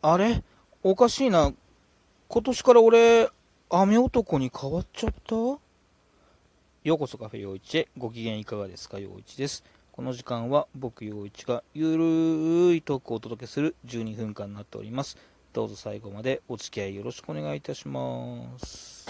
あれ？おかしいな。今年から俺、雨男に変わっちゃった？ようこそカフェ陽一へ。ご機嫌いかがですか？陽一です。この時間は僕陽一がゆるーいトークをお届けする12分間になっております。どうぞ最後までお付き合いよろしくお願いいたします。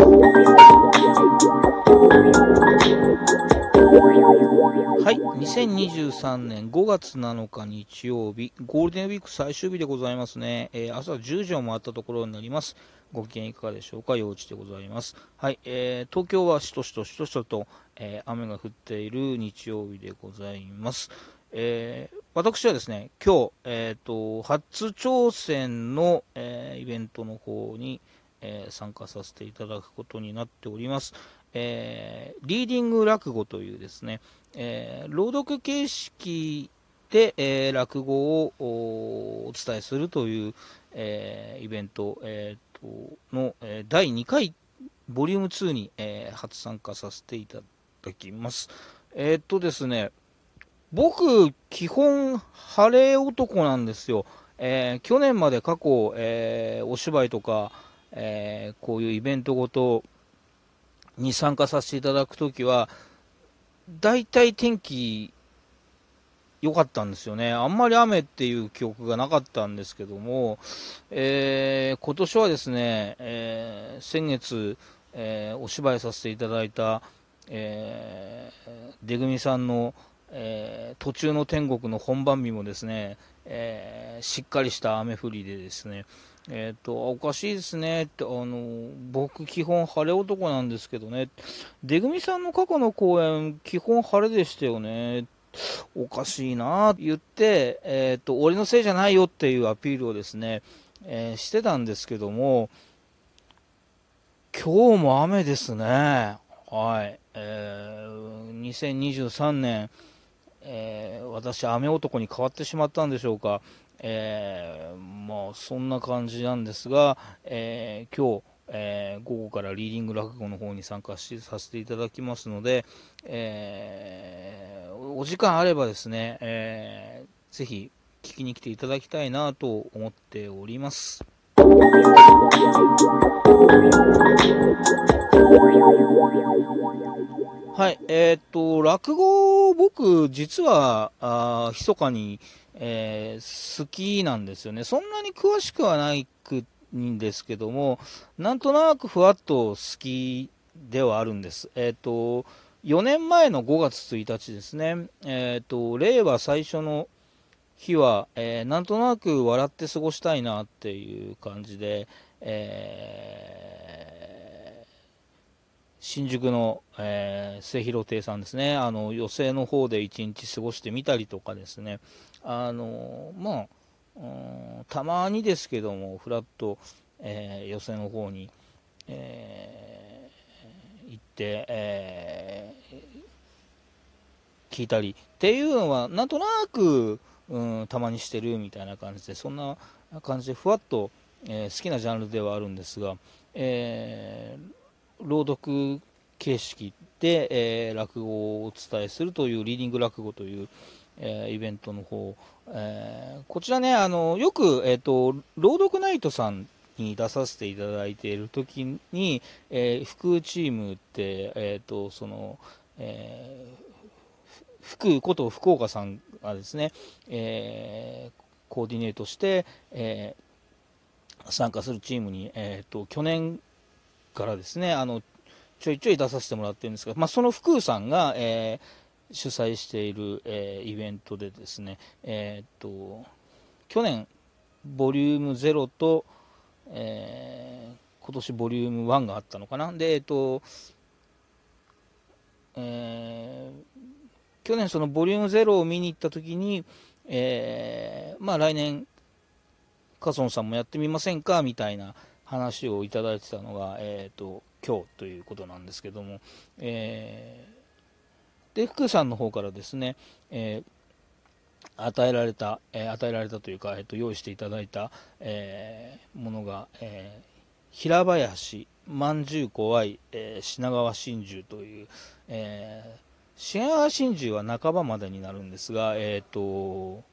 2023年5月7日日曜日、ゴールデンウィーク最終日でございますね。えー朝10時を回ったところになります。ご機嫌いかがでしょうか、陽一でございます。はい、えー東京はしとしとしとしとと、えー雨が降っている日曜日でございます。えー私はですね、今日、えっ、と、初挑戦の、えーイベントの方に、えー参加させていただくことになっております。えーリーディング落語というですね、えー朗読形式で、えー落語をお伝えするという、えーイベント、えーとの、えー第2回、ボリューム2に、えー初参加させていただきます。えーっとですね、僕、基本、晴れ男なんですよ。えー去年まで過去、えーお芝居とか、えーこういうイベントごとに参加させていただくときは、大体天気良かったんですよね。あんまり雨っていう記憶がなかったんですけども、えー今年はですね、えー先月、えーお芝居させていただいた、えー出組さんの、えー途中の天国の本番日もですね、えーしっかりした雨降りでですね、えっ、と、おかしいですねって、あの、僕基本晴れ男なんですけどね、出組さんの過去の公演、基本晴れでしたよね。おかしいなって言って、えっ、と、俺のせいじゃないよっていうアピールをですね、えーしてたんですけども、今日も雨ですね。はい。えー2023年、えー私、雨男に変わってしまったんでしょうか。えーまあ、そんな感じなんですが、えー今日、えー午後からリーディング落語の方に参加しさせていただきますので、えーお時間あればですね、えーぜひ聞きに来ていただきたいなと思っております。はい、えーっと、落語、僕、実は、あー密かに、えー好きなんですよね。そんなに詳しくはないくんですけども、なんとなくふわっと好きではあるんです。えーっと、4年前の5月1日ですね、えっと、令和最初の日は、えなんとなく笑って過ごしたいなっていう感じで、えー新宿の、えー末広亭さんですね、あの、寄席の方で一日過ごしてみたりとかですね、あの、まあ、うたまにですけども、ふらっと、えー寄席の方に、えー行って、えー聞いたりっていうのは、なんとなく、うん、たまにしてるみたいな感じで、そんな感じで、ふわっと、え好きなジャンルではあるんですが、えー朗読形式で、えー落語をお伝えするというリーディング落語という、えーイベントの方、えーこちらね、あのよく、えーと、朗読ナイトさんに出させていただいている時に、えー、副チームって、えーとそのえー福こと福岡さんがですね、えーコーディネートして、えー参加するチームに、えー、と去年からですねあのちょいちょい出させてもらってるんですが、まあ、その福さんが、えー主催している、えーイベントでですね、えー、と去年ボリューム0と、え今年ボリューム1があったのかな。でえっ、とえ去年そのボリューム0を見に行った時に、えまあ来年カソンさんもやってみませんかみたいな話をいただいてたのが、えー、と今日ということなんですけども、えーで福さんの方からですね、えー与えられた、えー与えられたというか、えー、と用意していただいた、えーものが、えー平林まんじゅう怖い、えー品川真珠という、えー品川真珠は半ばまでになるんですが、えーと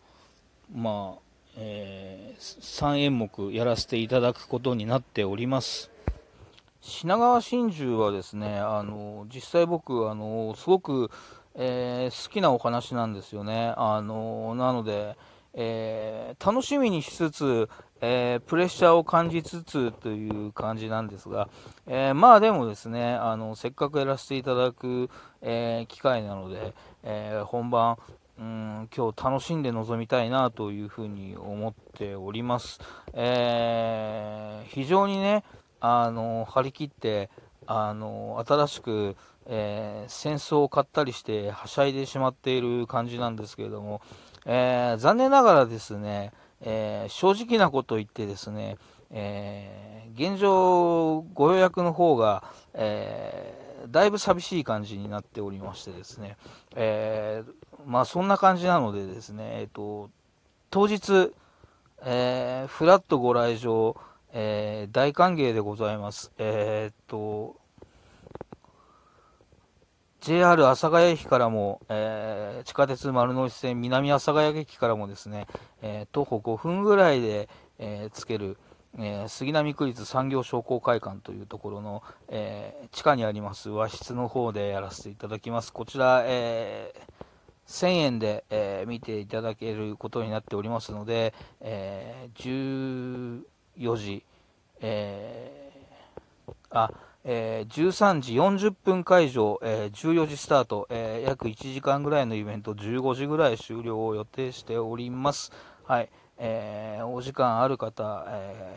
まあえー、3演目やらせていただくことになっております。品川真珠はですね、あの実際僕、あのすごく、えー、好きなお話なんですよね。あのなので、えー、楽しみにしつつ、えー、プレッシャーを感じつつという感じなんですが、えー、まあでもですね、あのせっかくやらせていただく、え機会なので、え本番、うん今日楽しんで臨みたいなというふうに思っております。え非常にね、あの張り切ってあの新しく、えー、戦争を買ったりしてはしゃいでしまっている感じなんですけれども、えー、残念ながらですね、えー、正直なこと言ってですね、え現状ご予約の方が、えだいぶ寂しい感じになっておりましてですね、えまあそんな感じなのでですね、えっ、と当日、えフラットご来場えー、大歓迎でございます。えー、っと、JR 阿佐ヶ谷駅からも、えー、地下鉄丸ノ内線南阿佐ヶ谷駅からもですね、え徒歩5分ぐらいで、えつける、え杉並区立産業商工会館というところの、え地下にあります和室の方でやらせていただきます。こちら、え1000円で、え見ていただけることになっておりますので、え10 4時、えー、あ、えー、13時40分会場、えー、14時スタート、えー、約1時間ぐらいのイベント、15時ぐらい終了を予定しております。はい、えー、お時間ある方、え、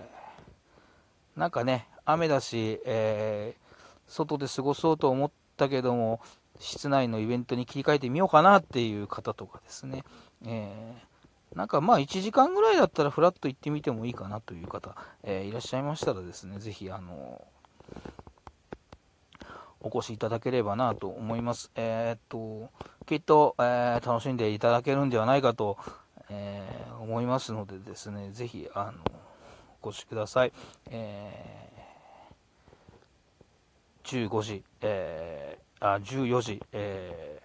なんかね、雨だし、えー、外で過ごそうと思ったけども、室内のイベントに切り替えてみようかなっていう方とかですね、えーなんかまあ1時間ぐらいだったらフラッと行ってみてもいいかなという方、えー、いらっしゃいましたらですね、ぜひあのお越しいただければなと思います。えー、っと、きっと、え、楽しんでいただけるんではないかと、え思いますのでですね、ぜひあのお越しください。え15時、えあ14時、え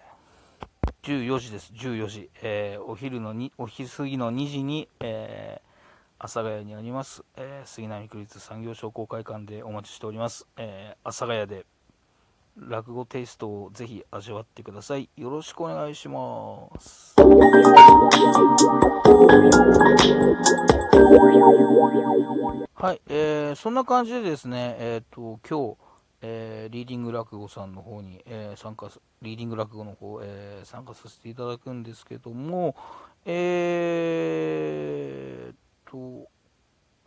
14時です、14時、えー、お昼のにお昼過ぎの2時に、えー、阿佐ヶ谷にあります、えー、杉並区立産業商工会館でお待ちしております、え阿佐ヶ谷で落語テイストをぜひ味わってください。よろしくお願いします。はい、えー、そんな感じでですねえっ、と今日えー、リーディング落語さんの方に、えー、参加リーディング落語の方、えー、参加させていただくんですけども、えー、と、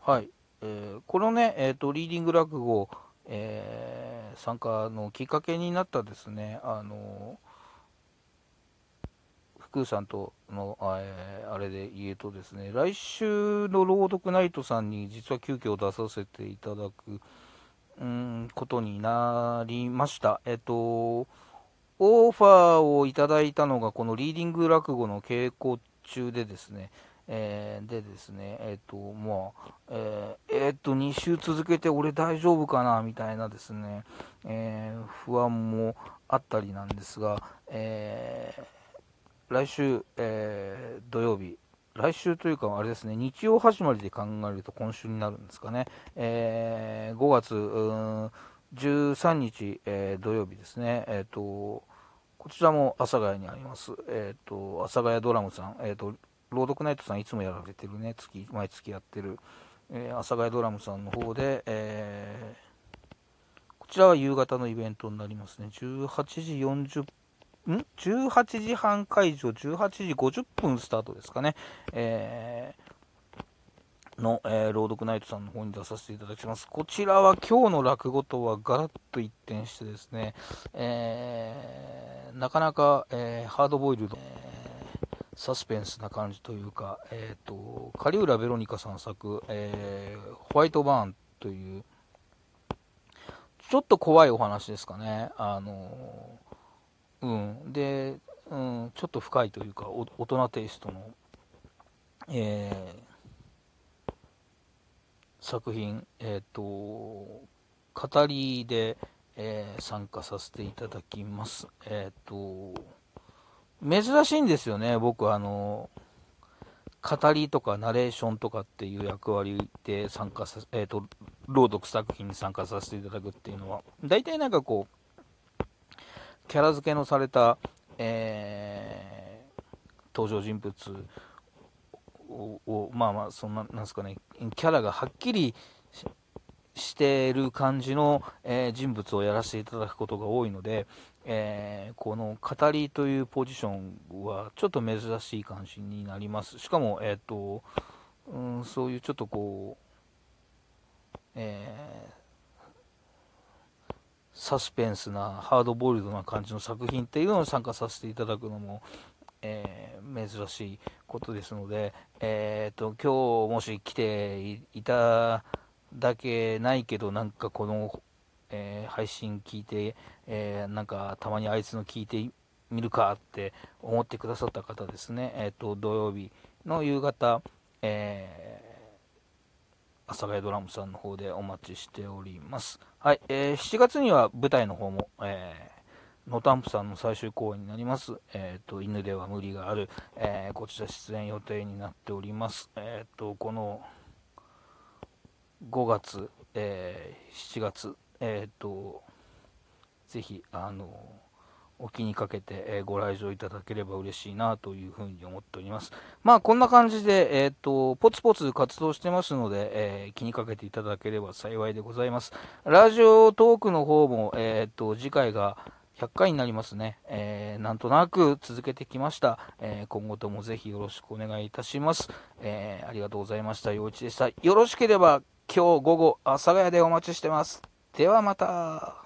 はい、えー、このね、えーと、リーディング落語、えー、参加のきっかけになったですね、あの福さんとの、え、あれで言うとですね、来週の朗読ナイトさんに実は急遽出させていただく、うんことになりました。えっと、オファーをいただいたのが、このリーディング落語の稽古中でですね、えー、でですね、えっ、と、まあ、えー、えー、っと、2週続けて俺大丈夫かな、みたいなですね、え、不安もあったりなんですが、え来週、え土曜日、来週というか、あれですね、日曜始まりで考えると今週になるんですかね、えー、5月13日、えー、土曜日ですね、えーと、こちらも阿佐ヶ谷にあります、えーと、阿佐ヶ谷ドラムさん、えーと、朗読ナイトさんいつもやられてるね、月毎月やってる、えー、阿佐ヶ谷ドラムさんの方で、えー、こちらは夕方のイベントになりますね、18時40ん ?18 時半会場、18時50分スタートですかね。えー、の、えー、朗読ナイトさんの方に出させていただきます。こちらは今日の落語とはガラッと一転してですね、えー、なかなか、えー、ハードボイルド、え、サスペンスな感じというか、えっ、と、狩浦ベロニカさん作、えホワイトバーンという、ちょっと怖いお話ですかね。あのうん、で、うん、ちょっと深いというか、大人テイストの、えー、作品、えっ、ー、と、語りで、えー、参加させていただきます。えっ、と、珍しいんですよね、僕、あの、語りとかナレーションとかっていう役割で参加さ、えーと、朗読作品に参加させていただくっていうのは、大体なんかこう、キャラ付けのされた、えー、登場人物を、まあまあ、そんな、なんですかね、キャラがはっきりしてる感じの、えー、人物をやらせていただくことが多いので、えー、この語りというポジションはちょっと珍しい感じになります。しかも、え、ー、と、うん、そういうちょっとこう、えー、サスペンスな、ハードボイルドな感じの作品っていうのを参加させていただくのも、えー、珍しいことですので、えーと、今日もし来ていただけないけど、なんかこの、えー、配信聞いて、えー、なんかたまにあいつの聞いてみるかって思ってくださった方ですね、えーと、土曜日の夕方、え、阿佐ヶ谷ドラムさんの方でお待ちしております。はい、えー、7月には舞台の方も、えー、ノタンプさんの最終公演になります。えっ、ー、と、犬では無理がある、えー、こちら出演予定になっております。えっ、ー、と、この5月、えー、7月、えっ、と、ぜひ、あの、お気にかけて、え、ご来場いただければ嬉しいなというふうに思っております。まあ、こんな感じで、えっ、と、ポツポツ活動してますので、えー、気にかけていただければ幸いでございます。ラジオトークの方も、えっ、と、次回が100回になりますね。え、なんとなく続けてきました。え、今後ともぜひよろしくお願いいたします。え、ありがとうございました。陽一でした。よろしければ今日午後、阿佐ヶ谷でお待ちしてます。ではまた。